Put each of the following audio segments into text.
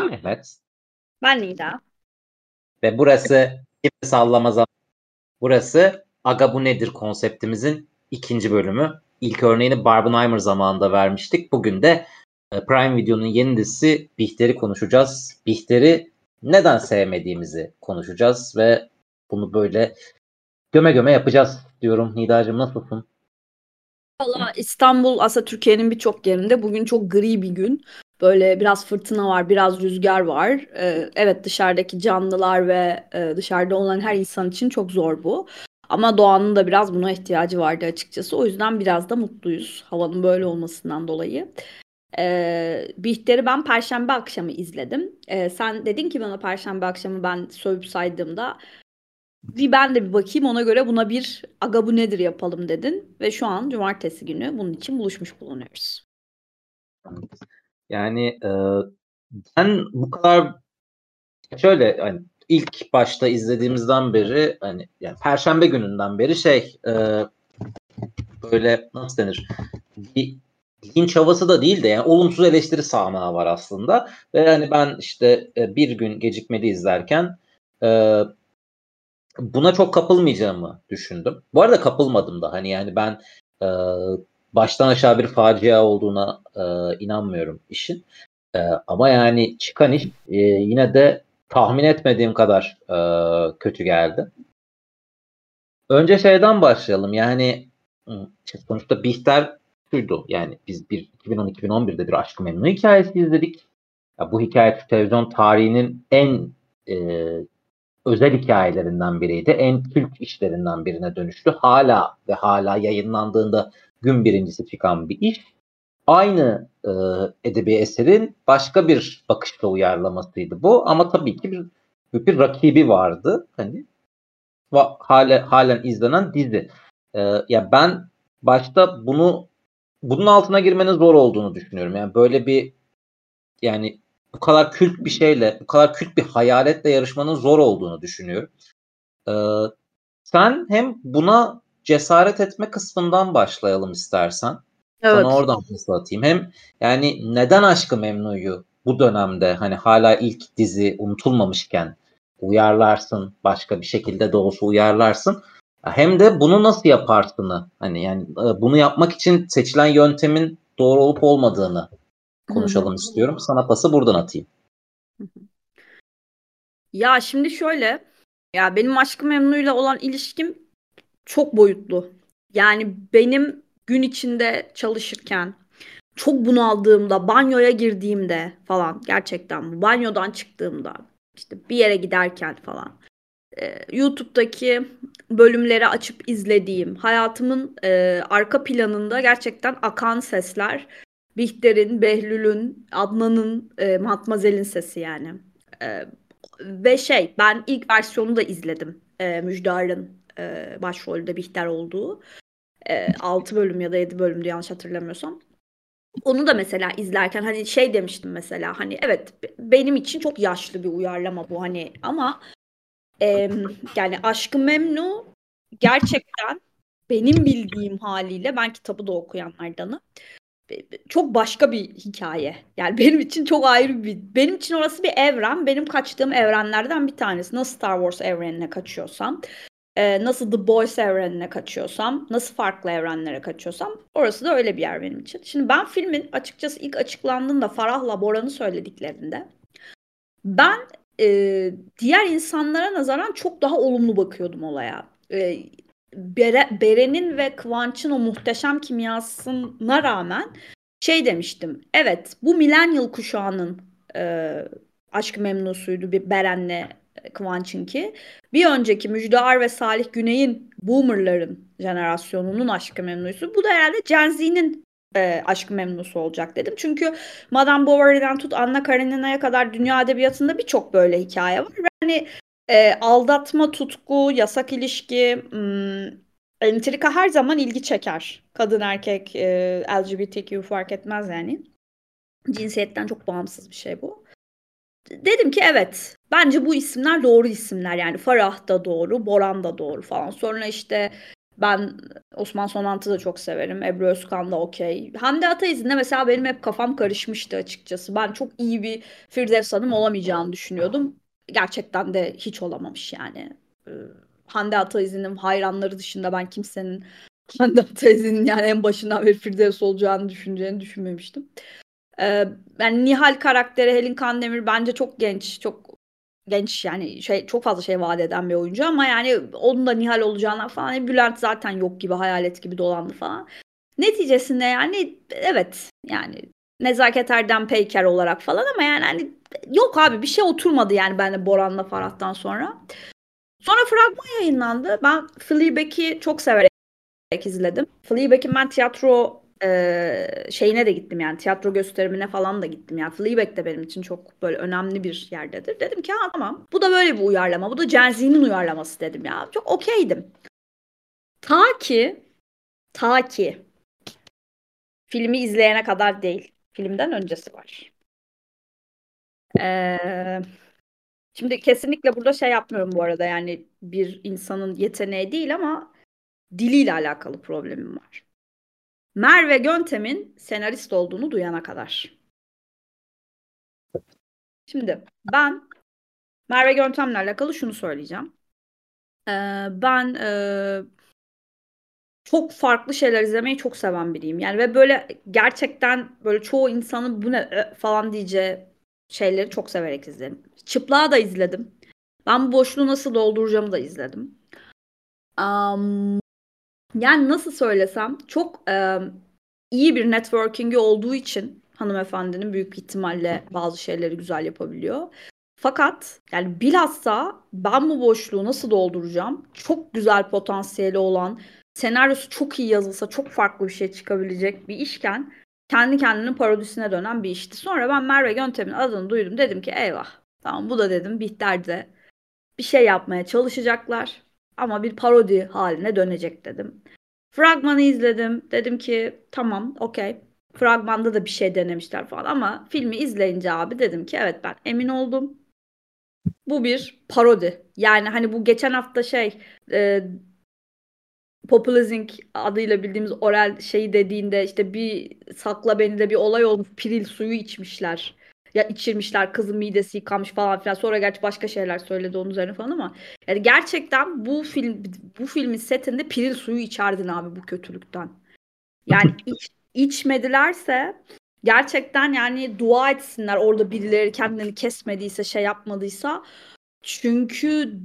Ben Mehmet. Ben Nida. Ve burası kimse sallamaz Burası Aga bu nedir konseptimizin ikinci bölümü. İlk örneğini Barbenheimer zamanında vermiştik. Bugün de e, Prime Video'nun yeni dizisi Bihter'i konuşacağız. Bihter'i neden sevmediğimizi konuşacağız ve bunu böyle göme göme yapacağız diyorum. Nidacığım nasılsın? Valla İstanbul aslında Türkiye'nin birçok yerinde bugün çok gri bir gün. Böyle biraz fırtına var, biraz rüzgar var. Ee, evet dışarıdaki canlılar ve e, dışarıda olan her insan için çok zor bu. Ama doğanın da biraz buna ihtiyacı vardı açıkçası. O yüzden biraz da mutluyuz havanın böyle olmasından dolayı. Ee, Bihter'i ben Perşembe akşamı izledim. Ee, sen dedin ki bana Perşembe akşamı ben sövüp saydığımda bir ben de bir bakayım ona göre buna bir aga bu nedir yapalım dedin. Ve şu an cumartesi günü bunun için buluşmuş bulunuyoruz. Yani e, ben bu kadar şöyle hani ilk başta izlediğimizden beri hani yani Perşembe gününden beri şey e, böyle nasıl denir bir linç havası da değil de yani olumsuz eleştiri sahnağı var aslında ve yani ben işte e, bir gün gecikmeli izlerken e, buna çok kapılmayacağımı düşündüm. Bu arada kapılmadım da hani yani ben e, baştan aşağı bir facia olduğuna e, inanmıyorum işin. E, ama yani çıkan iş e, yine de tahmin etmediğim kadar e, kötü geldi. Önce şeyden başlayalım. Yani sonuçta Bihter şuydu. Yani biz bir 2010-2011'de bir Aşkı Memnu hikayesi izledik. Ya bu hikaye televizyon tarihinin en e, özel hikayelerinden biriydi. En kült işlerinden birine dönüştü. Hala ve hala yayınlandığında gün birincisi çıkan bir iş. Aynı e, edebi eserin başka bir bakışla uyarlamasıydı bu. Ama tabii ki bir, bir, rakibi vardı. Hani hale, halen izlenen dizi. E, ya ben başta bunu bunun altına girmenin zor olduğunu düşünüyorum. Yani böyle bir yani bu kadar kült bir şeyle, bu kadar kült bir hayaletle yarışmanın zor olduğunu düşünüyorum. Ee, sen hem buna cesaret etme kısmından başlayalım istersen. Evet. Sana oradan atayım. Hem yani neden Aşkı Memnu'yu bu dönemde hani hala ilk dizi unutulmamışken uyarlarsın, başka bir şekilde de olsa uyarlarsın. Hem de bunu nasıl yaparsını hani yani e, bunu yapmak için seçilen yöntemin doğru olup olmadığını konuşalım Hı-hı. istiyorum. Sana pası buradan atayım. Ya şimdi şöyle ya benim Aşkı Memnu'yla olan ilişkim çok boyutlu. Yani benim gün içinde çalışırken çok bunaldığımda, banyoya girdiğimde falan gerçekten banyodan çıktığımda işte bir yere giderken falan e, YouTube'daki bölümleri açıp izlediğim hayatımın e, arka planında gerçekten akan sesler Bihter'in, Behlül'ün, Adnan'ın, e, Matmazel'in sesi yani. E, ve şey ben ilk versiyonu da izledim. E, Müjdar'ın e, başrolde Bihter olduğu. E, 6 bölüm ya da 7 bölümdü yanlış hatırlamıyorsam. Onu da mesela izlerken hani şey demiştim mesela hani evet benim için çok yaşlı bir uyarlama bu hani ama e, yani Aşkı Memnu gerçekten benim bildiğim haliyle ben kitabı da okuyanlardanım çok başka bir hikaye. Yani benim için çok ayrı bir benim için orası bir evren. Benim kaçtığım evrenlerden bir tanesi. Nasıl Star Wars evrenine kaçıyorsam, e, nasıl The Boys evrenine kaçıyorsam, nasıl farklı evrenlere kaçıyorsam orası da öyle bir yer benim için. Şimdi ben filmin açıkçası ilk açıklandığında Farah'la Boran'ı söylediklerinde ben e, diğer insanlara nazaran çok daha olumlu bakıyordum olaya. E, Bere, Beren'in ve Kıvanç'ın o muhteşem kimyasına rağmen şey demiştim. Evet bu millennial kuşağının e, aşk memnusuydu bir Beren'le Kıvanç'ınki. Bir önceki Müjdar ve Salih Güney'in boomerların jenerasyonunun aşkı memnusu. Bu da herhalde Gen Z'nin e, aşkı memnusu olacak dedim. Çünkü Madame Bovary'den tut Anna Karenina'ya kadar dünya edebiyatında birçok böyle hikaye var. Ve hani e, aldatma, tutku, yasak ilişki, ım, entrika her zaman ilgi çeker. Kadın erkek, e, LGBTQ fark etmez yani. Cinsiyetten çok bağımsız bir şey bu. Dedim ki evet bence bu isimler doğru isimler yani Farah da doğru, Boran da doğru falan. Sonra işte Ben Osman Sonant'ı da çok severim. Ebru Özkan da okey. Hande Ataiz'in de mesela benim hep kafam karışmıştı açıkçası. Ben çok iyi bir Firdevs Hanım olamayacağını düşünüyordum. Gerçekten de hiç olamamış yani. Ee, Hande Ataiz'in hayranları dışında ben kimsenin Hande Ataiz'in yani en başından beri Firdevs olacağını düşüneceğini düşünmemiştim. Ee, yani Nihal karakteri Helin Kandemir bence çok genç, çok genç yani şey çok fazla şey vaat eden bir oyuncu ama yani onun da Nihal olacağına falan yani Bülent zaten yok gibi hayalet gibi dolandı falan. Neticesinde yani evet yani Nezaket Erdem Peyker olarak falan ama yani hani yok abi bir şey oturmadı yani bende Boran'la Farah'tan sonra. Sonra fragman yayınlandı. Ben Fleabag'i çok severek izledim. Fleabag'in ben tiyatro e, şeyine de gittim yani tiyatro gösterimine falan da gittim yani Fleabag de benim için çok böyle önemli bir yerdedir. Dedim ki ha tamam bu da böyle bir uyarlama bu da Gen uyarlaması dedim ya çok okeydim. Ta ki ta ki filmi izleyene kadar değil filmden öncesi var. Ee, şimdi kesinlikle burada şey yapmıyorum bu arada yani bir insanın yeteneği değil ama diliyle alakalı problemim var. Merve Göntem'in senarist olduğunu duyana kadar. Şimdi ben Merve Göntem'le alakalı şunu söyleyeceğim. Ee, ben e, çok farklı şeyler izlemeyi çok seven biriyim. Yani ve böyle gerçekten böyle çoğu insanın bu ne e, falan diyeceği şeyleri çok severek izlerim. Çıplağı da izledim. Ben bu boşluğu nasıl dolduracağımı da izledim. Um, yani nasıl söylesem çok e, iyi bir networking'i olduğu için hanımefendinin büyük ihtimalle bazı şeyleri güzel yapabiliyor. Fakat yani bilhassa ben bu boşluğu nasıl dolduracağım? Çok güzel potansiyeli olan, senaryosu çok iyi yazılsa çok farklı bir şey çıkabilecek bir işken kendi kendinin parodisine dönen bir işti. Sonra ben Merve Göntem'in adını duydum. Dedim ki eyvah. Tamam bu da dedim Bihter'de bir şey yapmaya çalışacaklar ama bir parodi haline dönecek dedim. Fragmanı izledim. Dedim ki tamam okey. Fragmanda da bir şey denemişler falan ama filmi izleyince abi dedim ki evet ben emin oldum. Bu bir parodi. Yani hani bu geçen hafta şey e, Populizing adıyla bildiğimiz oral şeyi dediğinde işte bir sakla beni de bir olay olmuş piril suyu içmişler ya içirmişler kızın midesi yıkanmış falan filan. Sonra gerçi başka şeyler söyledi onun üzerine falan ama yani gerçekten bu film bu filmin setinde piril suyu içerdin abi bu kötülükten. Yani iç, içmedilerse gerçekten yani dua etsinler orada birileri kendini kesmediyse şey yapmadıysa çünkü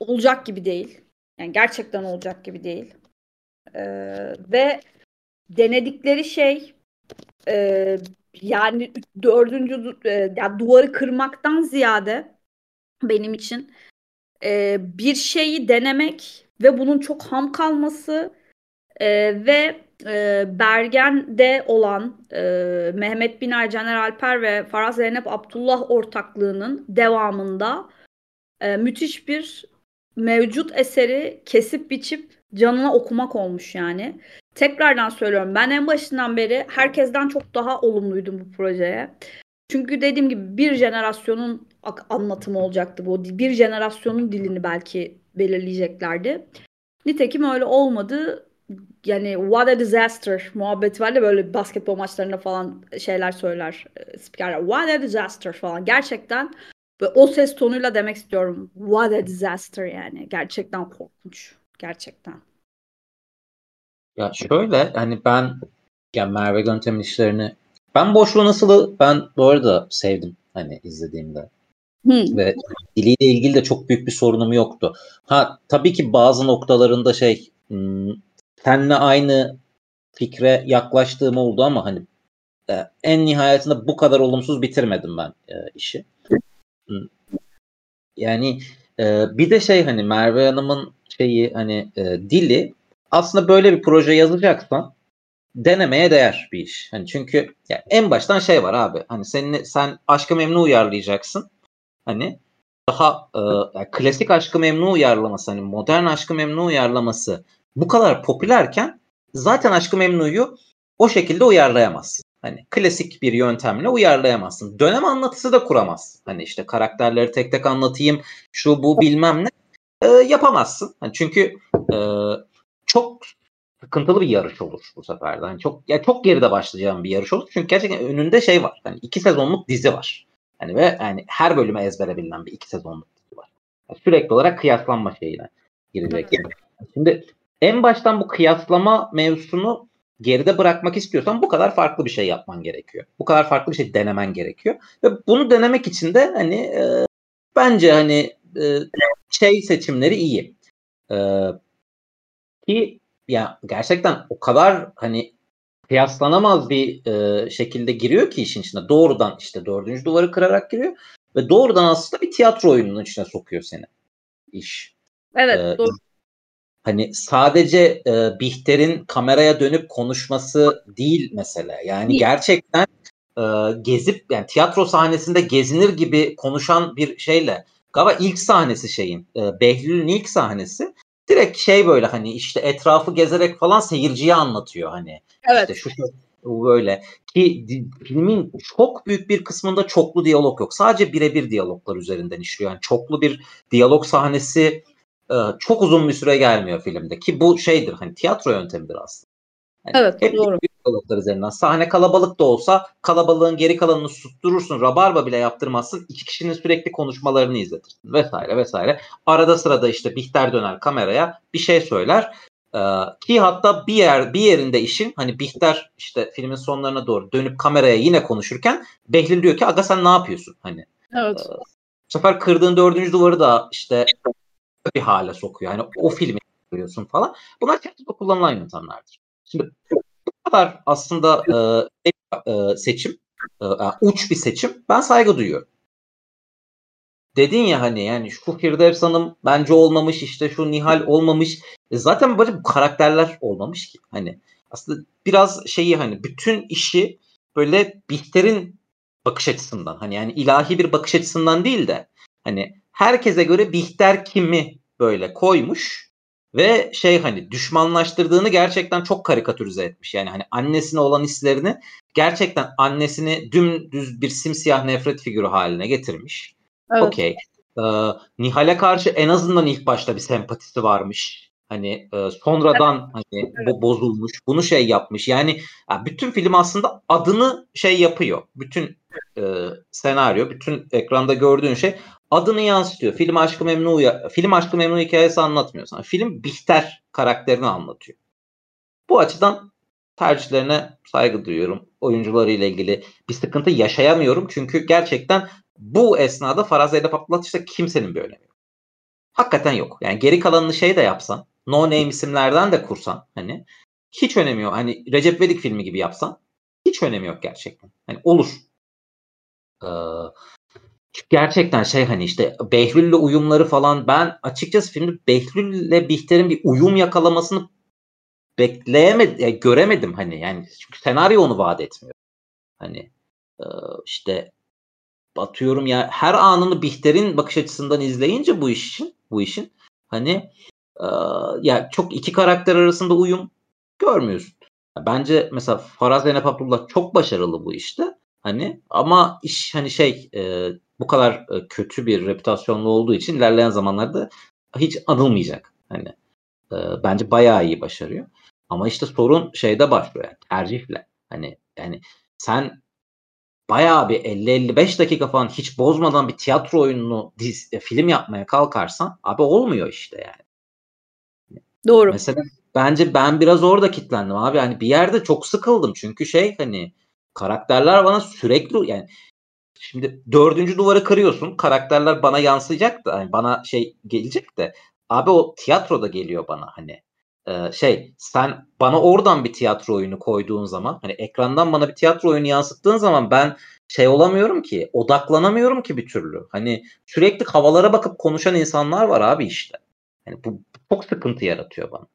olacak gibi değil. Yani gerçekten olacak gibi değil. Ee, ve denedikleri şey e, yani dördüncü e, yani duvarı kırmaktan ziyade benim için e, bir şeyi denemek ve bunun çok ham kalması e, ve e, Bergen'de olan e, Mehmet Biner, Caner Alper ve Farah Zeynep Abdullah ortaklığının devamında e, müthiş bir mevcut eseri kesip biçip canına okumak olmuş yani. Tekrardan söylüyorum ben en başından beri herkesten çok daha olumluydum bu projeye. Çünkü dediğim gibi bir jenerasyonun anlatımı olacaktı bu. Bir jenerasyonun dilini belki belirleyeceklerdi. Nitekim öyle olmadı. Yani what a disaster muhabbeti var ya böyle basketbol maçlarında falan şeyler söyler e, spikerler. What a disaster falan. Gerçekten ve o ses tonuyla demek istiyorum. What a disaster yani. Gerçekten korkunç. Gerçekten. Ya şöyle hani ben yani Merve Göntem'in işlerini ben Boşluğu Nasıl'ı ben bu arada sevdim hani izlediğimde. Hmm. Ve diliyle ilgili de çok büyük bir sorunum yoktu. Ha tabii ki bazı noktalarında şey hmm, seninle aynı fikre yaklaştığım oldu ama hani e, en nihayetinde bu kadar olumsuz bitirmedim ben e, işi. Yani e, bir de şey hani Merve Hanım'ın şeyi hani e, dili aslında böyle bir proje yazacaksan denemeye değer bir iş. Hani çünkü yani en baştan şey var abi. Hani senin sen Aşkı Memnu uyarlayacaksın. Hani daha e, yani klasik Aşkı Memnu uyarlaması hani modern Aşkı Memnu uyarlaması bu kadar popülerken zaten Aşkı Memnu'yu o şekilde uyarlayamazsın. Hani klasik bir yöntemle uyarlayamazsın. Dönem anlatısı da kuramazsın. Hani işte karakterleri tek tek anlatayım, şu bu bilmem ne e, yapamazsın. Hani çünkü e, çok sıkıntılı bir yarış olur bu sefer. Yani çok ya çok geride başlayacağım bir yarış olur. Çünkü gerçekten önünde şey var. Hani iki sezonluk dizi var. Hani ve yani her bölüme ezbere bilinen bir iki sezonluk dizi var. Yani sürekli olarak kıyaslanma şeyine girecek. Evet. Şimdi en baştan bu kıyaslama mevzusunu geride bırakmak istiyorsan bu kadar farklı bir şey yapman gerekiyor. Bu kadar farklı bir şey denemen gerekiyor. Ve bunu denemek için de hani e, bence hani e, şey seçimleri iyi. E, ki ya gerçekten o kadar hani kıyaslanamaz bir e, şekilde giriyor ki işin içine. Doğrudan işte dördüncü duvarı kırarak giriyor ve doğrudan aslında bir tiyatro oyununun içine sokuyor seni iş. Evet ee, doğru. Hani sadece e, Bihter'in kameraya dönüp konuşması değil mesele. Yani değil. gerçekten e, gezip yani tiyatro sahnesinde gezinir gibi konuşan bir şeyle galiba ilk sahnesi şeyin e, Behlül'ün ilk sahnesi direkt şey böyle hani işte etrafı gezerek falan seyirciye anlatıyor hani. Evet. İşte şu, şu böyle ki filmin çok büyük bir kısmında çoklu diyalog yok. Sadece birebir diyaloglar üzerinden işliyor. Yani çoklu bir diyalog sahnesi çok uzun bir süre gelmiyor filmde ki bu şeydir hani tiyatro yöntemidir aslında. Yani evet hep doğru. Diyaloglar üzerinden. Sahne kalabalık da olsa kalabalığın geri kalanını susturursun. Rabarba bile yaptırmazsın. iki kişinin sürekli konuşmalarını izletirsin. Vesaire vesaire. Arada sırada işte Bihter döner kameraya bir şey söyler. Ee, ki hatta bir yer bir yerinde işin hani Bihter işte filmin sonlarına doğru dönüp kameraya yine konuşurken Behlül diyor ki aga sen ne yapıyorsun hani. Evet. E, bu sefer kırdığın dördüncü duvarı da işte bir hale sokuyor. Yani o filmi görüyorsun falan. Bunlar tiyatroda kullanılan yöntemlerdir. Şimdi bu kadar aslında e, e, seçim, e, uç bir seçim. Ben saygı duyuyorum. Dedin ya hani yani şu Firdevs Hanım bence olmamış işte şu Nihal olmamış. E zaten böyle bu karakterler olmamış ki. Hani aslında biraz şeyi hani bütün işi böyle Bihter'in bakış açısından hani yani ilahi bir bakış açısından değil de hani herkese göre Bihter kimi böyle koymuş ve şey hani düşmanlaştırdığını gerçekten çok karikatürize etmiş. Yani hani annesine olan hislerini gerçekten annesini dümdüz bir simsiyah nefret figürü haline getirmiş. Evet. Okey. Ee, Nihal'e karşı en azından ilk başta bir sempatisi varmış. Hani e, sonradan evet. hani evet. bozulmuş. Bunu şey yapmış. Yani bütün film aslında adını şey yapıyor. Bütün e, senaryo, bütün ekranda gördüğün şey adını yansıtıyor. Film Aşkı Memnu film Aşkı Memnu hikayesi anlatmıyor sana. Film Bihter karakterini anlatıyor. Bu açıdan tercihlerine saygı duyuyorum. Oyuncularıyla ilgili bir sıkıntı yaşayamıyorum. Çünkü gerçekten bu esnada Faraz Zeynep Abdullah kimsenin bir önemi yok. Hakikaten yok. Yani geri kalanını şey de yapsan, no name isimlerden de kursan hani hiç önemi yok. Hani Recep Vedik filmi gibi yapsan hiç önemi yok gerçekten. Hani olur. Ee, gerçekten şey hani işte Behlül'le uyumları falan ben açıkçası filmde Behlül'le Bihter'in bir uyum yakalamasını bekleyemedim, yani göremedim hani yani çünkü senaryo onu vaat etmiyor. Hani işte atıyorum ya her anını Bihter'in bakış açısından izleyince bu iş için bu işin hani ya çok iki karakter arasında uyum görmüyorsun. Bence mesela Faraz Zeynep Abdullah çok başarılı bu işte. Hani ama iş hani şey e, bu kadar e, kötü bir reputasyonlu olduğu için ilerleyen zamanlarda hiç anılmayacak. Hani e, bence bayağı iyi başarıyor. Ama işte sorun şeyde başlıyor yani tercihle. Hani yani sen bayağı bir 50-55 dakika falan hiç bozmadan bir tiyatro oyununu diz, e, film yapmaya kalkarsan abi olmuyor işte yani. Doğru. Mesela bence ben biraz orada kilitlendim abi. Hani bir yerde çok sıkıldım. Çünkü şey hani karakterler bana sürekli yani şimdi dördüncü duvarı kırıyorsun. Karakterler bana yansıyacak da hani bana şey gelecek de abi o tiyatroda geliyor bana hani şey sen bana oradan bir tiyatro oyunu koyduğun zaman hani ekrandan bana bir tiyatro oyunu yansıttığın zaman ben şey olamıyorum ki odaklanamıyorum ki bir türlü. Hani sürekli havalara bakıp konuşan insanlar var abi işte. Hani bu çok sıkıntı yaratıyor bana.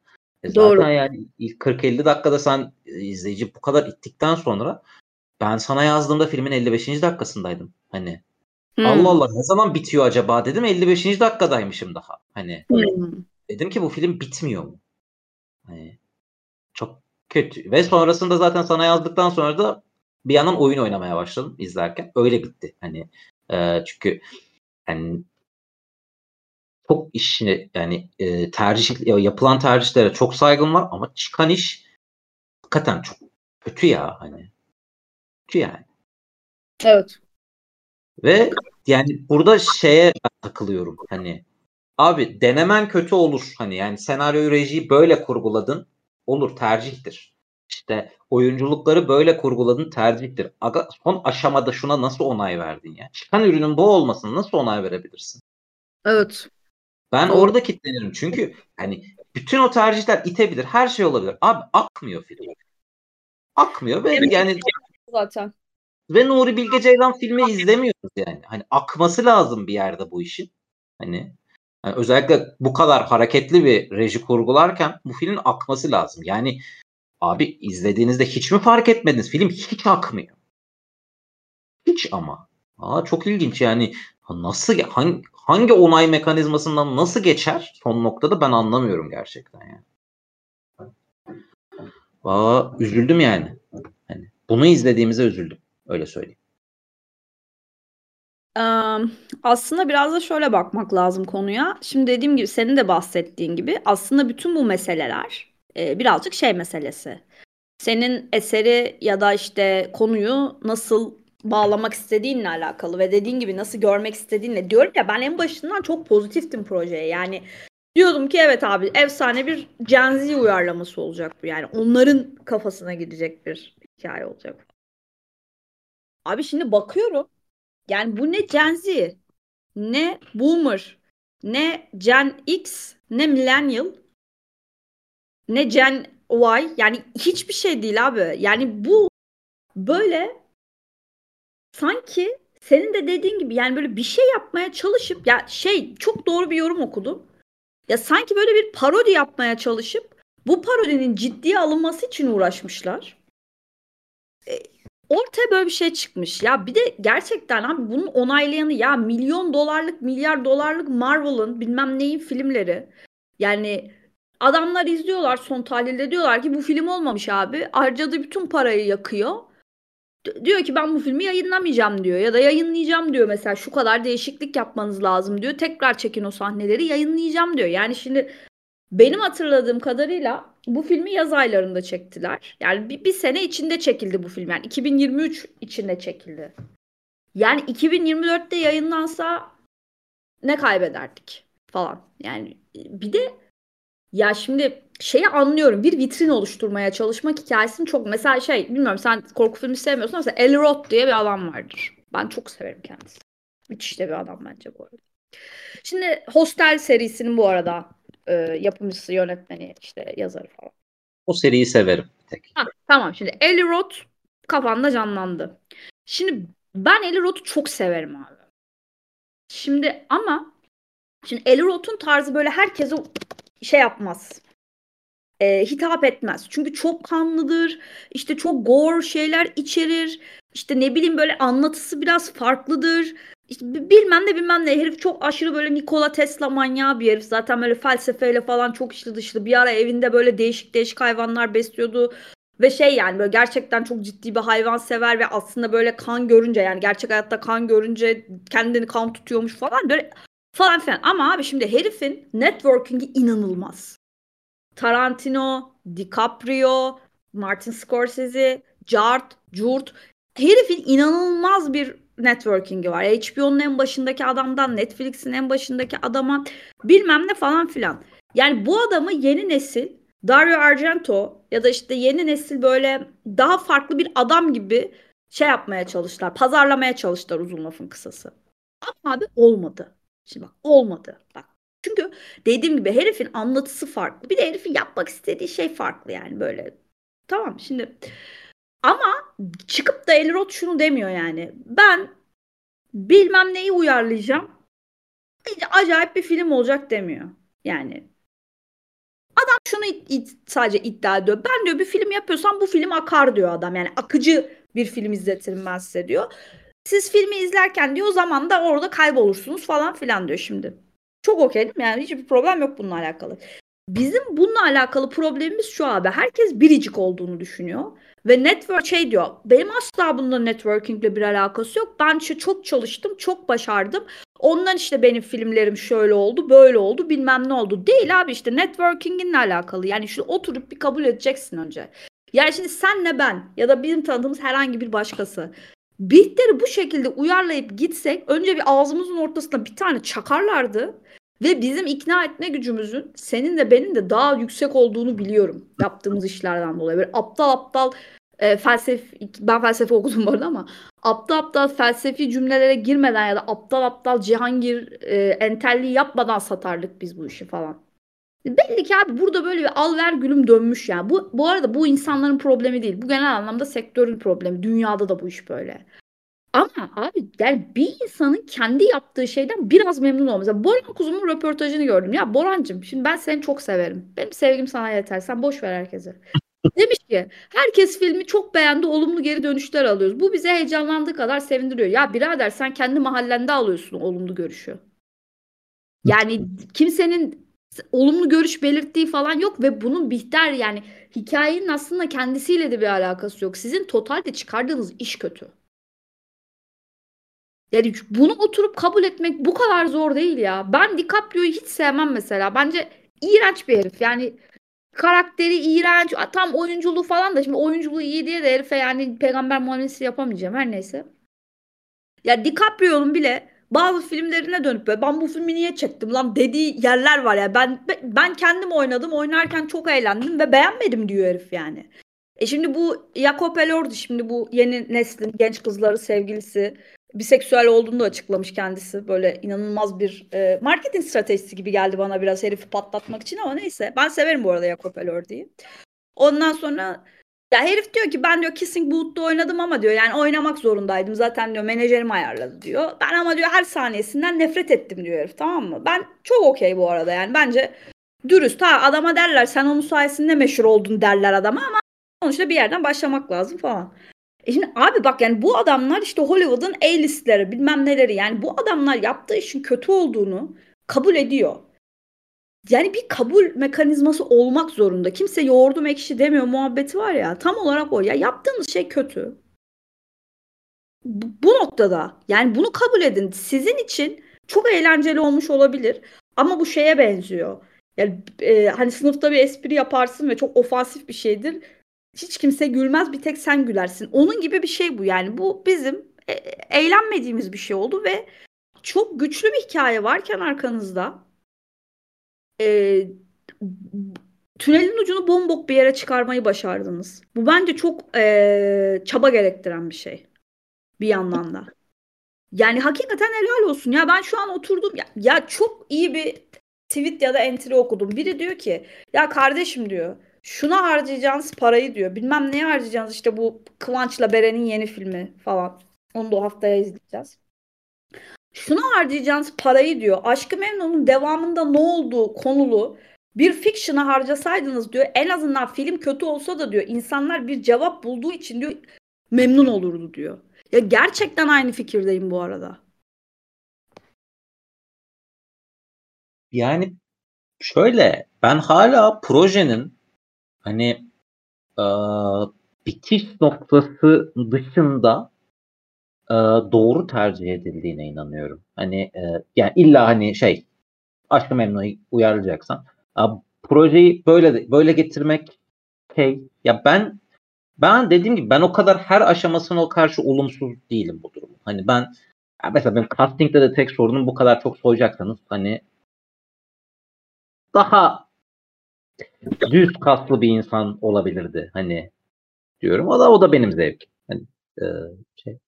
E Doğru. Zaten yani ilk 40-50 dakikada sen e, izleyici bu kadar ittikten sonra ben sana yazdığımda filmin 55. dakikasındaydım. Hani hmm. Allah Allah ne zaman bitiyor acaba dedim 55. dakikadaymışım daha. Hani hmm. dedim ki bu film bitmiyor mu? Hani çok kötü. Ve sonrasında zaten sana yazdıktan sonra da bir yandan oyun oynamaya başladım izlerken. Öyle bitti. Hani e, çünkü hani çok işini yani e, tercih yapılan tercihlere çok saygım var ama çıkan iş hakikaten çok kötü ya hani. Kötü yani. Evet. Ve yani burada şeye takılıyorum hani abi denemen kötü olur hani yani senaryo rejiyi böyle kurguladın olur tercihtir. İşte oyunculukları böyle kurguladın tercihtir. Aga, son aşamada şuna nasıl onay verdin ya? Çıkan ürünün bu olmasını nasıl onay verebilirsin? Evet. Ben Doğru. orada kilitlenirim. Çünkü hani bütün o tercihler itebilir. Her şey olabilir. Abi akmıyor film. Akmıyor ve evet. yani zaten. Ve Nuri Bilge Ceylan filmi izlemiyoruz yani. Hani akması lazım bir yerde bu işin. Hani yani özellikle bu kadar hareketli bir reji kurgularken bu filmin akması lazım. Yani abi izlediğinizde hiç mi fark etmediniz? Film hiç akmıyor. Hiç ama. Aa, çok ilginç yani nasıl hangi, hangi onay mekanizmasından nasıl geçer son noktada ben anlamıyorum gerçekten yani. Aa, üzüldüm yani. Bunu izlediğimize üzüldüm. Öyle söyleyeyim. aslında biraz da şöyle bakmak lazım konuya. Şimdi dediğim gibi senin de bahsettiğin gibi aslında bütün bu meseleler birazcık şey meselesi. Senin eseri ya da işte konuyu nasıl bağlamak istediğinle alakalı ve dediğin gibi nasıl görmek istediğinle diyorum ya ben en başından çok pozitiftim projeye. Yani diyordum ki evet abi efsane bir Gen Z uyarlaması olacak bu. Yani onların kafasına gidecek bir hikaye olacak. Abi şimdi bakıyorum. Yani bu ne Gen Z, ne Boomer, ne Gen X, ne Millennial, ne Gen Y. Yani hiçbir şey değil abi. Yani bu böyle sanki senin de dediğin gibi yani böyle bir şey yapmaya çalışıp ya şey çok doğru bir yorum okudum. Ya sanki böyle bir parodi yapmaya çalışıp bu parodinin ciddiye alınması için uğraşmışlar. E, ortaya böyle bir şey çıkmış. Ya bir de gerçekten abi bunun onaylayanı ya milyon dolarlık milyar dolarlık Marvel'ın bilmem neyin filmleri. Yani adamlar izliyorlar son tahlilde diyorlar ki bu film olmamış abi. Harcadığı bütün parayı yakıyor diyor ki ben bu filmi yayınlamayacağım diyor ya da yayınlayacağım diyor mesela şu kadar değişiklik yapmanız lazım diyor. Tekrar çekin o sahneleri yayınlayacağım diyor. Yani şimdi benim hatırladığım kadarıyla bu filmi yaz aylarında çektiler. Yani bir, bir sene içinde çekildi bu film. Yani 2023 içinde çekildi. Yani 2024'te yayınlansa ne kaybederdik falan. Yani bir de ya şimdi şeyi anlıyorum. Bir vitrin oluşturmaya çalışmak hikayesini çok mesela şey bilmiyorum sen korku filmi sevmiyorsun ama Eli Roth diye bir adam vardır. Ben çok severim kendisini. Müthiş de bir adam bence bu arada. Şimdi Hostel serisinin bu arada e, yapımcısı, yönetmeni, işte yazarı falan. O seriyi severim. Tek. Ha, tamam şimdi Eli Roth kafanda canlandı. Şimdi ben Eli Roth'u çok severim abi. Şimdi ama şimdi Eli Roth'un tarzı böyle herkese şey yapmaz e, hitap etmez. Çünkü çok kanlıdır. İşte çok gore şeyler içerir. İşte ne bileyim böyle anlatısı biraz farklıdır. İşte bilmem ne bilmem ne herif çok aşırı böyle Nikola Tesla manyağı bir herif. Zaten böyle felsefeyle falan çok içli dışlı. Bir ara evinde böyle değişik değişik hayvanlar besliyordu. Ve şey yani böyle gerçekten çok ciddi bir hayvan sever ve aslında böyle kan görünce yani gerçek hayatta kan görünce kendini kan tutuyormuş falan böyle falan filan. Ama abi şimdi herifin networking'i inanılmaz. Tarantino, DiCaprio, Martin Scorsese, Cart, Curt. Herifin inanılmaz bir networking'i var. HBO'nun en başındaki adamdan Netflix'in en başındaki adama bilmem ne falan filan. Yani bu adamı yeni nesil Dario Argento ya da işte yeni nesil böyle daha farklı bir adam gibi şey yapmaya çalıştılar. Pazarlamaya çalıştılar uzun lafın kısası. Ama abi olmadı. Şimdi bak olmadı. Bak çünkü dediğim gibi herifin anlatısı farklı. Bir de herifin yapmak istediği şey farklı yani böyle. Tamam şimdi çıkıp da Elrod şunu demiyor yani. Ben bilmem neyi uyarlayacağım. Acayip bir film olacak demiyor. Yani adam şunu it, it, sadece iddia ediyor. Ben diyor bir film yapıyorsam bu film akar diyor adam. Yani akıcı bir film izletirim ben size diyor. Siz filmi izlerken diyor o zaman da orada kaybolursunuz falan filan diyor şimdi. Çok okeydim yani hiçbir problem yok bununla alakalı. Bizim bununla alakalı problemimiz şu abi. Herkes biricik olduğunu düşünüyor. Ve network şey diyor. Benim asla bunda networkingle bir alakası yok. Ben çok çalıştım, çok başardım. Ondan işte benim filmlerim şöyle oldu, böyle oldu, bilmem ne oldu. Değil abi işte networking'inle alakalı. Yani şu oturup bir kabul edeceksin önce. Yani şimdi senle ben ya da bizim tanıdığımız herhangi bir başkası Bihter'i bu şekilde uyarlayıp gitsek önce bir ağzımızın ortasına bir tane çakarlardı ve bizim ikna etme gücümüzün senin de benim de daha yüksek olduğunu biliyorum yaptığımız işlerden dolayı. Böyle aptal aptal e, felsefe ben felsefe okudum bu arada ama aptal aptal felsefi cümlelere girmeden ya da aptal aptal Cihangir e, entelliği yapmadan satardık biz bu işi falan. Belli ki abi burada böyle bir al ver gülüm dönmüş yani. Bu, bu arada bu insanların problemi değil. Bu genel anlamda sektörün problemi. Dünyada da bu iş böyle. Ama abi yani bir insanın kendi yaptığı şeyden biraz memnun olması. Boran Kuzum'un röportajını gördüm. Ya Borancığım şimdi ben seni çok severim. Benim sevgim sana yeter. Sen boş ver herkese. Demiş ki herkes filmi çok beğendi olumlu geri dönüşler alıyoruz. Bu bize heyecanlandığı kadar sevindiriyor. Ya birader sen kendi mahallende alıyorsun olumlu görüşü. Yani kimsenin olumlu görüş belirttiği falan yok ve bunun Bihter yani hikayenin aslında kendisiyle de bir alakası yok. Sizin totalde çıkardığınız iş kötü. Yani bunu oturup kabul etmek bu kadar zor değil ya. Ben DiCaprio'yu hiç sevmem mesela. Bence iğrenç bir herif. Yani karakteri iğrenç. Tam oyunculuğu falan da şimdi oyunculuğu iyi diye de herife yani peygamber muamelesi yapamayacağım. Her neyse. Ya DiCaprio'nun bile bazı filmlerine dönüp böyle ben bu filmi niye çektim lan dediği yerler var ya. Ben ben kendim oynadım. Oynarken çok eğlendim ve beğenmedim diyor herif yani. E şimdi bu Jacob Elordi şimdi bu yeni neslin genç kızları sevgilisi biseksüel olduğunu da açıklamış kendisi. Böyle inanılmaz bir e, marketing stratejisi gibi geldi bana biraz herifi patlatmak için ama neyse. Ben severim bu arada Jacob Elordi'yi. Ondan sonra ya herif diyor ki ben diyor Kissing Booth'ta oynadım ama diyor yani oynamak zorundaydım. Zaten diyor menajerim ayarladı diyor. Ben ama diyor her saniyesinden nefret ettim diyor herif tamam mı? Ben çok okey bu arada yani bence dürüst. Ha adama derler sen onun sayesinde meşhur oldun derler adama ama sonuçta bir yerden başlamak lazım falan. E şimdi abi bak yani bu adamlar işte Hollywood'un A-listleri bilmem neleri yani bu adamlar yaptığı işin kötü olduğunu kabul ediyor. Yani bir kabul mekanizması olmak zorunda. Kimse yoğurdum ekşi demiyor muhabbeti var ya. Tam olarak o. Ya yaptığınız şey kötü. Bu, noktada yani bunu kabul edin. Sizin için çok eğlenceli olmuş olabilir. Ama bu şeye benziyor. Yani e, hani sınıfta bir espri yaparsın ve çok ofansif bir şeydir hiç kimse gülmez bir tek sen gülersin. Onun gibi bir şey bu yani. Bu bizim e- eğlenmediğimiz bir şey oldu ve çok güçlü bir hikaye varken arkanızda e, tünelin ucunu bombok bir yere çıkarmayı başardınız. Bu bence çok e, çaba gerektiren bir şey. Bir yandan da. Yani hakikaten helal olsun. Ya ben şu an oturdum. Ya, ya çok iyi bir tweet ya da entry okudum. Biri diyor ki ya kardeşim diyor şuna harcayacağınız parayı diyor. Bilmem neye harcayacağınız işte bu Kıvanç'la Beren'in yeni filmi falan. Onu da haftaya izleyeceğiz. Şuna harcayacağınız parayı diyor. Aşkı Memnun'un devamında ne olduğu konulu bir fiction'a harcasaydınız diyor. En azından film kötü olsa da diyor insanlar bir cevap bulduğu için diyor memnun olurdu diyor. Ya gerçekten aynı fikirdeyim bu arada. Yani şöyle ben hala projenin hani e, bitiş noktası dışında e, doğru tercih edildiğine inanıyorum. Hani e, yani illa hani şey Aşkı Memnu'yu uyarlayacaksan e, projeyi böyle böyle getirmek şey ya ben ben dediğim gibi ben o kadar her aşamasına karşı olumsuz değilim bu durum. Hani ben mesela benim castingde de tek sorunum bu kadar çok soyacaksanız hani daha düz kaslı bir insan olabilirdi hani diyorum. O da o da benim zevkim. Hani e, şey.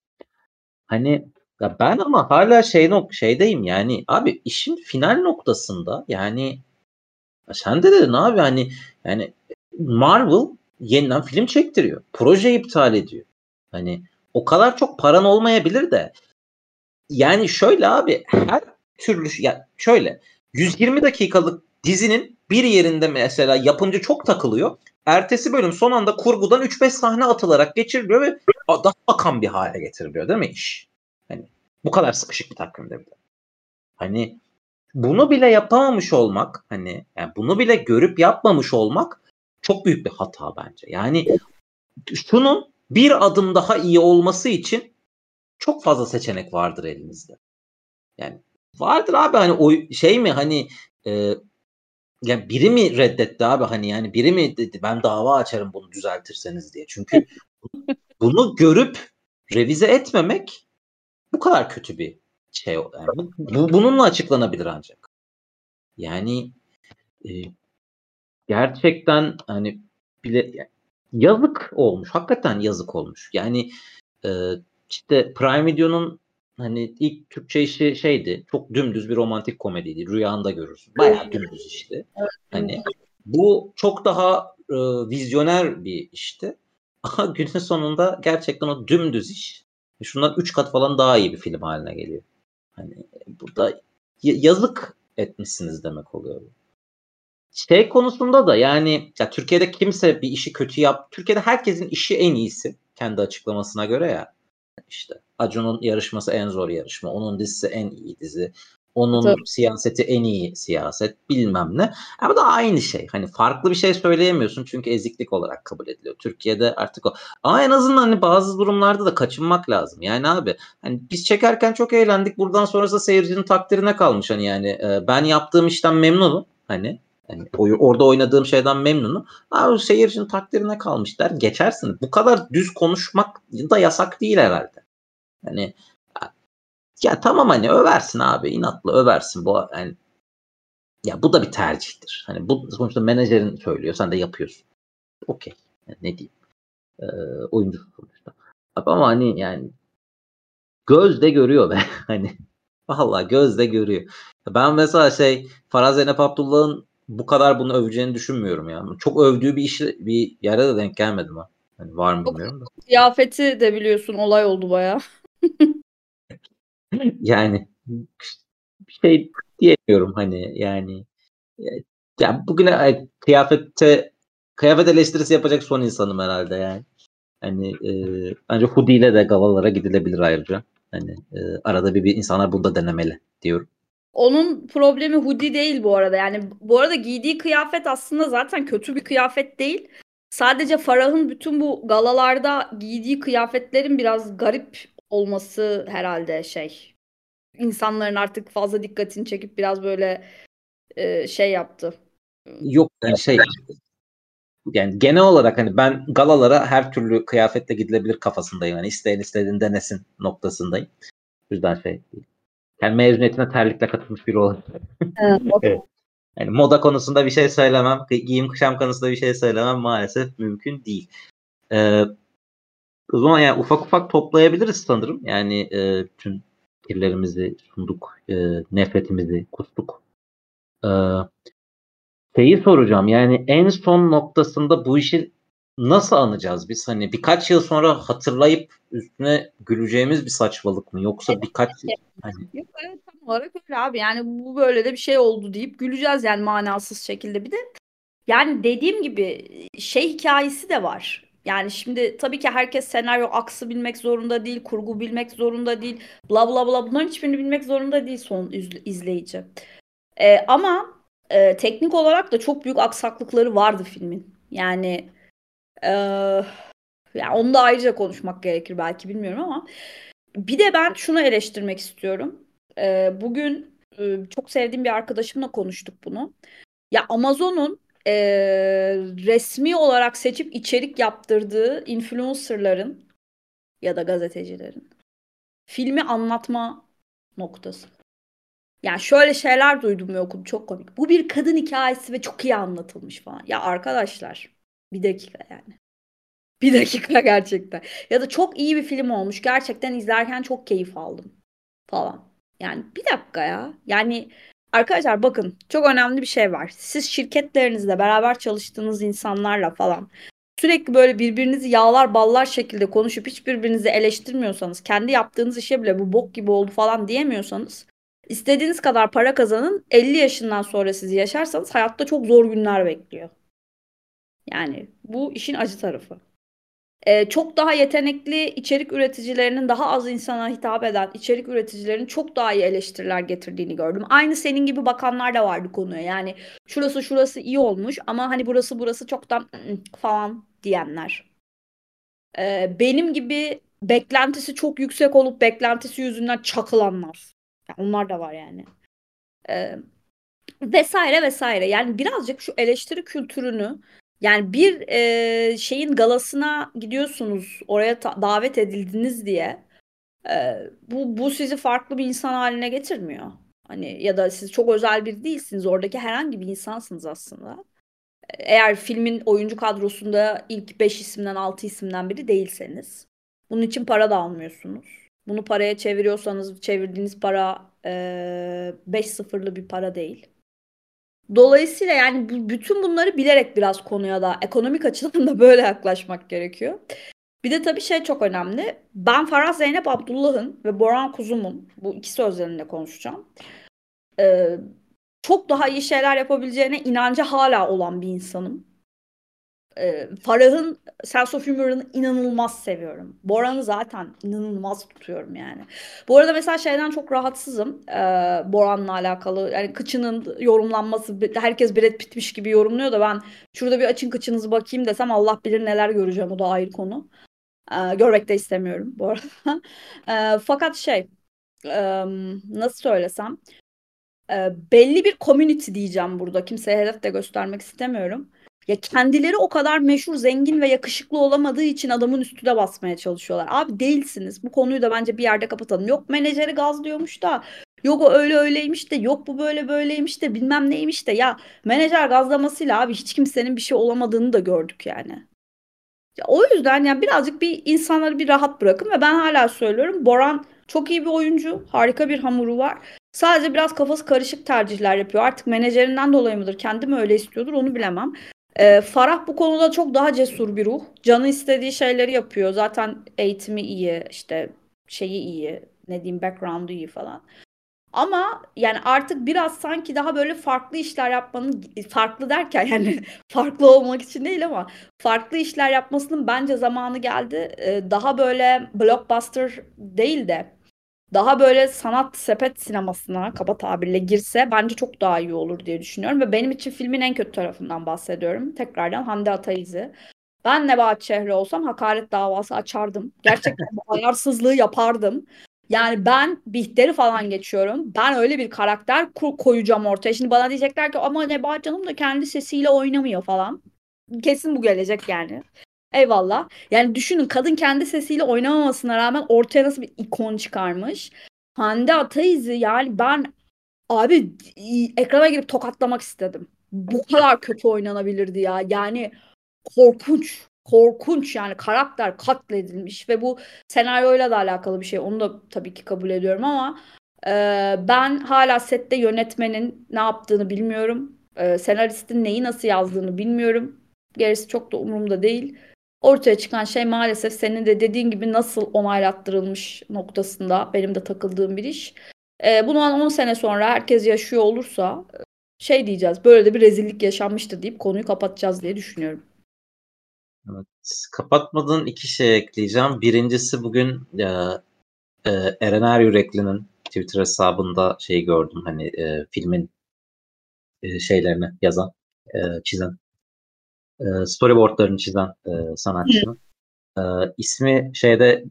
Hani ya ben ama hala şey nok şeydeyim yani abi işin final noktasında yani sen de dedin abi hani yani Marvel yeniden film çektiriyor. Proje iptal ediyor. Hani o kadar çok paran olmayabilir de yani şöyle abi her türlü ya şöyle 120 dakikalık dizinin bir yerinde mesela yapımcı çok takılıyor. Ertesi bölüm son anda kurgudan 3-5 sahne atılarak geçiriliyor ve daha akan bir hale getiriliyor değil mi iş? Hani bu kadar sıkışık bir takvimde bile. Hani bunu bile yapamamış olmak hani yani bunu bile görüp yapmamış olmak çok büyük bir hata bence. Yani şunun bir adım daha iyi olması için çok fazla seçenek vardır elinizde. Yani vardır abi hani o şey mi hani e, yani biri mi reddetti abi hani yani biri mi dedi ben dava açarım bunu düzeltirseniz diye. Çünkü bunu görüp revize etmemek bu kadar kötü bir şey. Yani bu, bu bununla açıklanabilir ancak. Yani e, gerçekten hani bile yazık olmuş. Hakikaten yazık olmuş. Yani e, işte Prime Video'nun hani ilk Türkçe işi şeydi. Çok dümdüz bir romantik komediydi. Rüyanda görürsün. Bayağı dümdüz işte. Hani bu çok daha e, vizyoner bir işti. Ama günün sonunda gerçekten o dümdüz iş şundan 3 kat falan daha iyi bir film haline geliyor. Hani burada yazık etmişsiniz demek oluyor. Şey konusunda da yani ya Türkiye'de kimse bir işi kötü yap. Türkiye'de herkesin işi en iyisi kendi açıklamasına göre ya. İşte Acun'un yarışması en zor yarışma. Onun dizisi en iyi dizi. Onun Tabii. siyaseti en iyi siyaset bilmem ne. Ama da aynı şey. Hani farklı bir şey söyleyemiyorsun çünkü eziklik olarak kabul ediliyor. Türkiye'de artık o. Ama en azından hani bazı durumlarda da kaçınmak lazım. Yani abi hani biz çekerken çok eğlendik. Buradan sonrası seyircinin takdirine kalmış hani yani e, ben yaptığım işten memnunum. Hani yani orada oynadığım şeyden memnunum. Abi seyircinin takdirine kalmış der geçersin. Bu kadar düz konuşmak da yasak değil herhalde. Hani ya tamam hani översin abi inatla översin bu yani ya bu da bir tercihtir. Hani bu sonuçta menajerin söylüyor sen de yapıyorsun. Okey. Yani ne diyeyim. Ee, oyuncu sonuçta. Abi ama hani yani göz de görüyor be. hani vallahi göz de görüyor. Ben mesela şey Faraz Zeynep Abdullah'ın bu kadar bunu öveceğini düşünmüyorum ya. Çok övdüğü bir iş bir yere de denk gelmedim ha. Hani var mı bilmiyorum da. Kıyafeti de biliyorsun olay oldu baya. yani bir şey diyemiyorum hani yani yani bugüne kıyafette kıyafet eleştirisi yapacak son insanım herhalde yani. Hani e, ancak hoodie ile de galalara gidilebilir ayrıca. Hani e, arada bir, bir insanlar bunu da denemeli diyorum. Onun problemi hoodie değil bu arada. Yani bu arada giydiği kıyafet aslında zaten kötü bir kıyafet değil. Sadece Farah'ın bütün bu galalarda giydiği kıyafetlerin biraz garip olması herhalde şey. İnsanların artık fazla dikkatini çekip biraz böyle e, şey yaptı. Yok yani şey yani genel olarak hani ben galalara her türlü kıyafetle gidilebilir kafasındayım. Yani isteyen istediğini denesin noktasındayım. O yüzden şey yani mezuniyetine terlikle katılmış biri olarak. evet. Yani moda konusunda bir şey söylemem. Giyim kuşam konusunda bir şey söylemem maalesef mümkün değil. Ee, o zaman yani ufak ufak toplayabiliriz sanırım. Yani e, tüm fikirlerimizi sunduk, e, nefretimizi kustuk. E, şeyi soracağım yani en son noktasında bu işi nasıl anacağız biz? Hani birkaç yıl sonra hatırlayıp üstüne güleceğimiz bir saçmalık mı? Yoksa evet, birkaç evet. hani... Yok evet tam olarak öyle abi. Yani bu böyle de bir şey oldu deyip güleceğiz yani manasız şekilde. Bir de yani dediğim gibi şey hikayesi de var. Yani şimdi tabii ki herkes senaryo aksı bilmek zorunda değil, kurgu bilmek zorunda değil, bla bla bla bunların hiçbirini bilmek zorunda değil son izleyici. Ee, ama e, teknik olarak da çok büyük aksaklıkları vardı filmin. Yani e, yani onu da ayrıca konuşmak gerekir belki bilmiyorum ama bir de ben şunu eleştirmek istiyorum. E, bugün çok sevdiğim bir arkadaşımla konuştuk bunu. Ya Amazon'un e, resmi olarak seçip içerik yaptırdığı influencerların ya da gazetecilerin filmi anlatma noktası. Yani şöyle şeyler duydum ve okudum çok komik. Bu bir kadın hikayesi ve çok iyi anlatılmış falan. Ya arkadaşlar bir dakika yani. Bir dakika gerçekten. Ya da çok iyi bir film olmuş. Gerçekten izlerken çok keyif aldım falan. Yani bir dakika ya. Yani Arkadaşlar bakın çok önemli bir şey var. Siz şirketlerinizle beraber çalıştığınız insanlarla falan sürekli böyle birbirinizi yağlar ballar şekilde konuşup hiç birbirinizi eleştirmiyorsanız kendi yaptığınız işe bile bu bok gibi oldu falan diyemiyorsanız istediğiniz kadar para kazanın 50 yaşından sonra sizi yaşarsanız hayatta çok zor günler bekliyor. Yani bu işin acı tarafı e, çok daha yetenekli içerik üreticilerinin daha az insana hitap eden içerik üreticilerinin çok daha iyi eleştiriler getirdiğini gördüm. Aynı senin gibi bakanlar da vardı konuya. Yani şurası şurası iyi olmuş ama hani burası burası çok da falan diyenler. E, benim gibi beklentisi çok yüksek olup beklentisi yüzünden çakılanlar. Yani onlar da var yani. Ee, vesaire vesaire. Yani birazcık şu eleştiri kültürünü yani bir e, şeyin galasına gidiyorsunuz oraya davet edildiniz diye e, bu bu sizi farklı bir insan haline getirmiyor. Hani ya da siz çok özel bir değilsiniz. Oradaki herhangi bir insansınız aslında. Eğer filmin oyuncu kadrosunda ilk 5 isimden 6 isimden biri değilseniz. Bunun için para da almıyorsunuz. Bunu paraya çeviriyorsanız çevirdiğiniz para 5 e, sıfırlı bir para değil. Dolayısıyla yani bu, bütün bunları bilerek biraz konuya da ekonomik açıdan da böyle yaklaşmak gerekiyor. Bir de tabii şey çok önemli. Ben Farah Zeynep Abdullah'ın ve Boran Kuzum'un bu iki sözlerinde konuşacağım. Ee, çok daha iyi şeyler yapabileceğine inancı hala olan bir insanım. Ee, Farah'ın Sense of Humor'ını inanılmaz seviyorum. Boran'ı zaten inanılmaz tutuyorum yani. Bu arada mesela şeyden çok rahatsızım. Ee, Boran'la alakalı. Yani kıçının yorumlanması. Herkes Brad Pitt'miş gibi yorumluyor da ben şurada bir açın kıçınızı bakayım desem Allah bilir neler göreceğim. O da ayrı konu. Ee, görmek de istemiyorum bu arada. Ee, fakat şey nasıl söylesem belli bir community diyeceğim burada. Kimseye hedef de göstermek istemiyorum. Ya kendileri o kadar meşhur, zengin ve yakışıklı olamadığı için adamın üstüne basmaya çalışıyorlar. Abi değilsiniz. Bu konuyu da bence bir yerde kapatalım. Yok menajeri gazlıyormuş da Yok o öyle öyleymiş de yok bu böyle böyleymiş de bilmem neymiş de ya menajer gazlamasıyla abi hiç kimsenin bir şey olamadığını da gördük yani. Ya o yüzden yani birazcık bir insanları bir rahat bırakın ve ben hala söylüyorum Boran çok iyi bir oyuncu. Harika bir hamuru var. Sadece biraz kafası karışık tercihler yapıyor. Artık menajerinden dolayı mıdır? Kendi mi öyle istiyordur onu bilemem. Ee, Farah bu konuda çok daha cesur bir ruh. Canı istediği şeyleri yapıyor. Zaten eğitimi iyi, işte şeyi iyi, ne diyeyim background'u iyi falan. Ama yani artık biraz sanki daha böyle farklı işler yapmanın farklı derken yani farklı olmak için değil ama farklı işler yapmasının bence zamanı geldi. Ee, daha böyle blockbuster değil de daha böyle sanat sepet sinemasına kaba tabirle girse bence çok daha iyi olur diye düşünüyorum. Ve benim için filmin en kötü tarafından bahsediyorum. Tekrardan Hande Ataizi. Ben Nebahat Şehri olsam hakaret davası açardım. Gerçekten bu ayarsızlığı yapardım. Yani ben Bihter'i falan geçiyorum. Ben öyle bir karakter koyacağım ortaya. Şimdi bana diyecekler ki ama Nebahat Canım da kendi sesiyle oynamıyor falan. Kesin bu gelecek yani. Eyvallah. Yani düşünün kadın kendi sesiyle oynamamasına rağmen ortaya nasıl bir ikon çıkarmış. Hande Ataizi yani ben abi ekrana girip tokatlamak istedim. Bu kadar kötü oynanabilirdi ya. Yani korkunç. Korkunç yani karakter katledilmiş ve bu senaryoyla da alakalı bir şey. Onu da tabii ki kabul ediyorum ama e, ben hala sette yönetmenin ne yaptığını bilmiyorum. E, senaristin neyi nasıl yazdığını bilmiyorum. Gerisi çok da umurumda değil ortaya çıkan şey maalesef senin de dediğin gibi nasıl onaylattırılmış noktasında benim de takıldığım bir iş. E, bundan 10 sene sonra herkes yaşıyor olursa şey diyeceğiz böyle de bir rezillik yaşanmıştı deyip konuyu kapatacağız diye düşünüyorum. Evet. Kapatmadan iki şey ekleyeceğim. Birincisi bugün e, e, Erener Yürekli'nin Twitter hesabında şey gördüm hani e, filmin e, şeylerini yazan, e, çizen e, storyboardlarını çizen e, sanatçının. E, ismi şeyde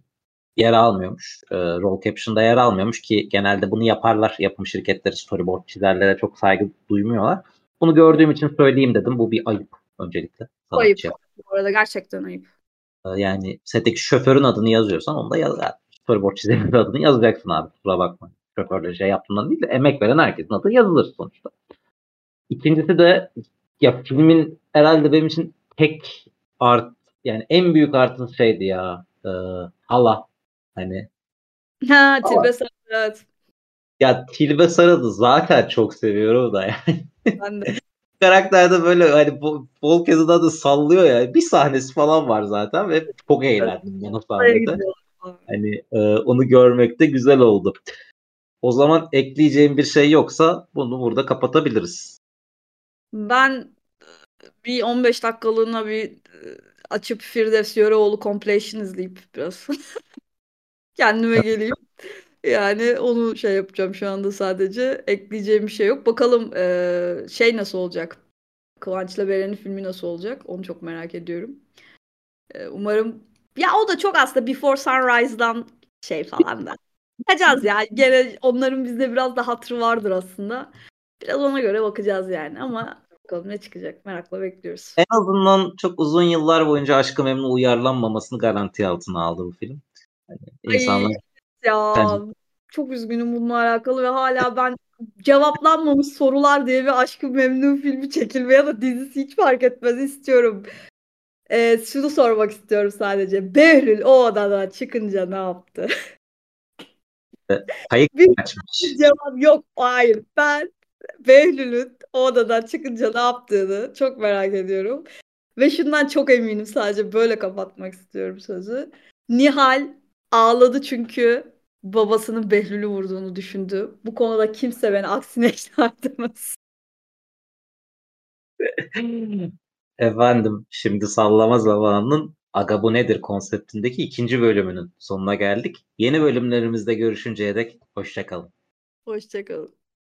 yer almıyormuş. E, role caption'da yer almıyormuş ki genelde bunu yaparlar. Yapım şirketleri storyboard çizerlere çok saygı duymuyorlar. Bunu gördüğüm için söyleyeyim dedim. Bu bir ayıp öncelikle. Ayıp. Bu arada gerçekten ayıp. E, yani setteki şoförün adını yazıyorsan onu da yaz. Storyboard çizerin adını yazacaksın abi. Kusura bakma. Şoförle şey yaptığından değil de emek veren herkesin adı yazılır sonuçta. İkincisi de ya filmin herhalde benim için tek art yani en büyük artısı şeydi ya e, hala hani ha Tilbe Sarat ya Tilbe Sarat'ı zaten çok seviyorum da yani. Ben de. Karakterde böyle hani bol kezada da sallıyor ya. Bir sahnesi falan var zaten ve çok eğlendim ben o sahnede. Hani e, onu görmek de güzel oldu. O zaman ekleyeceğim bir şey yoksa bunu burada kapatabiliriz. Ben bir 15 dakikalığına bir e, açıp Firdevs Yöreoğlu compilation izleyip biraz kendime geleyim. Yani onu şey yapacağım şu anda sadece. Ekleyeceğim bir şey yok. Bakalım e, şey nasıl olacak? Kıvanç'la Beren'in filmi nasıl olacak? Onu çok merak ediyorum. E, umarım ya o da çok aslında Before Sunrise'dan şey falan da. Bakacağız ya. Gene onların bizde biraz da hatırı vardır aslında. Biraz ona göre bakacağız yani ama bakalım ne çıkacak. Merakla bekliyoruz. En azından çok uzun yıllar boyunca Aşkı Memnu uyarlanmamasını garanti altına aldı bu film. Yani insanlar... Ya Bence... çok üzgünüm bununla alakalı ve hala ben cevaplanmamış sorular diye bir Aşkı Memnu filmi çekilmeye da dizisi hiç fark etmez istiyorum. Ee, şunu sormak istiyorum sadece. Behlül o odadan çıkınca ne yaptı? Kayık bir açmış. Cevap yok. Hayır. Ben Behlül'ün o odadan çıkınca ne yaptığını çok merak ediyorum. Ve şundan çok eminim sadece böyle kapatmak istiyorum sözü. Nihal ağladı çünkü babasının Behlül'ü vurduğunu düşündü. Bu konuda kimse beni aksine ikna edemez. Efendim şimdi sallama zamanının Aga bu nedir konseptindeki ikinci bölümünün sonuna geldik. Yeni bölümlerimizde görüşünceye dek hoşçakalın. Hoşçakalın.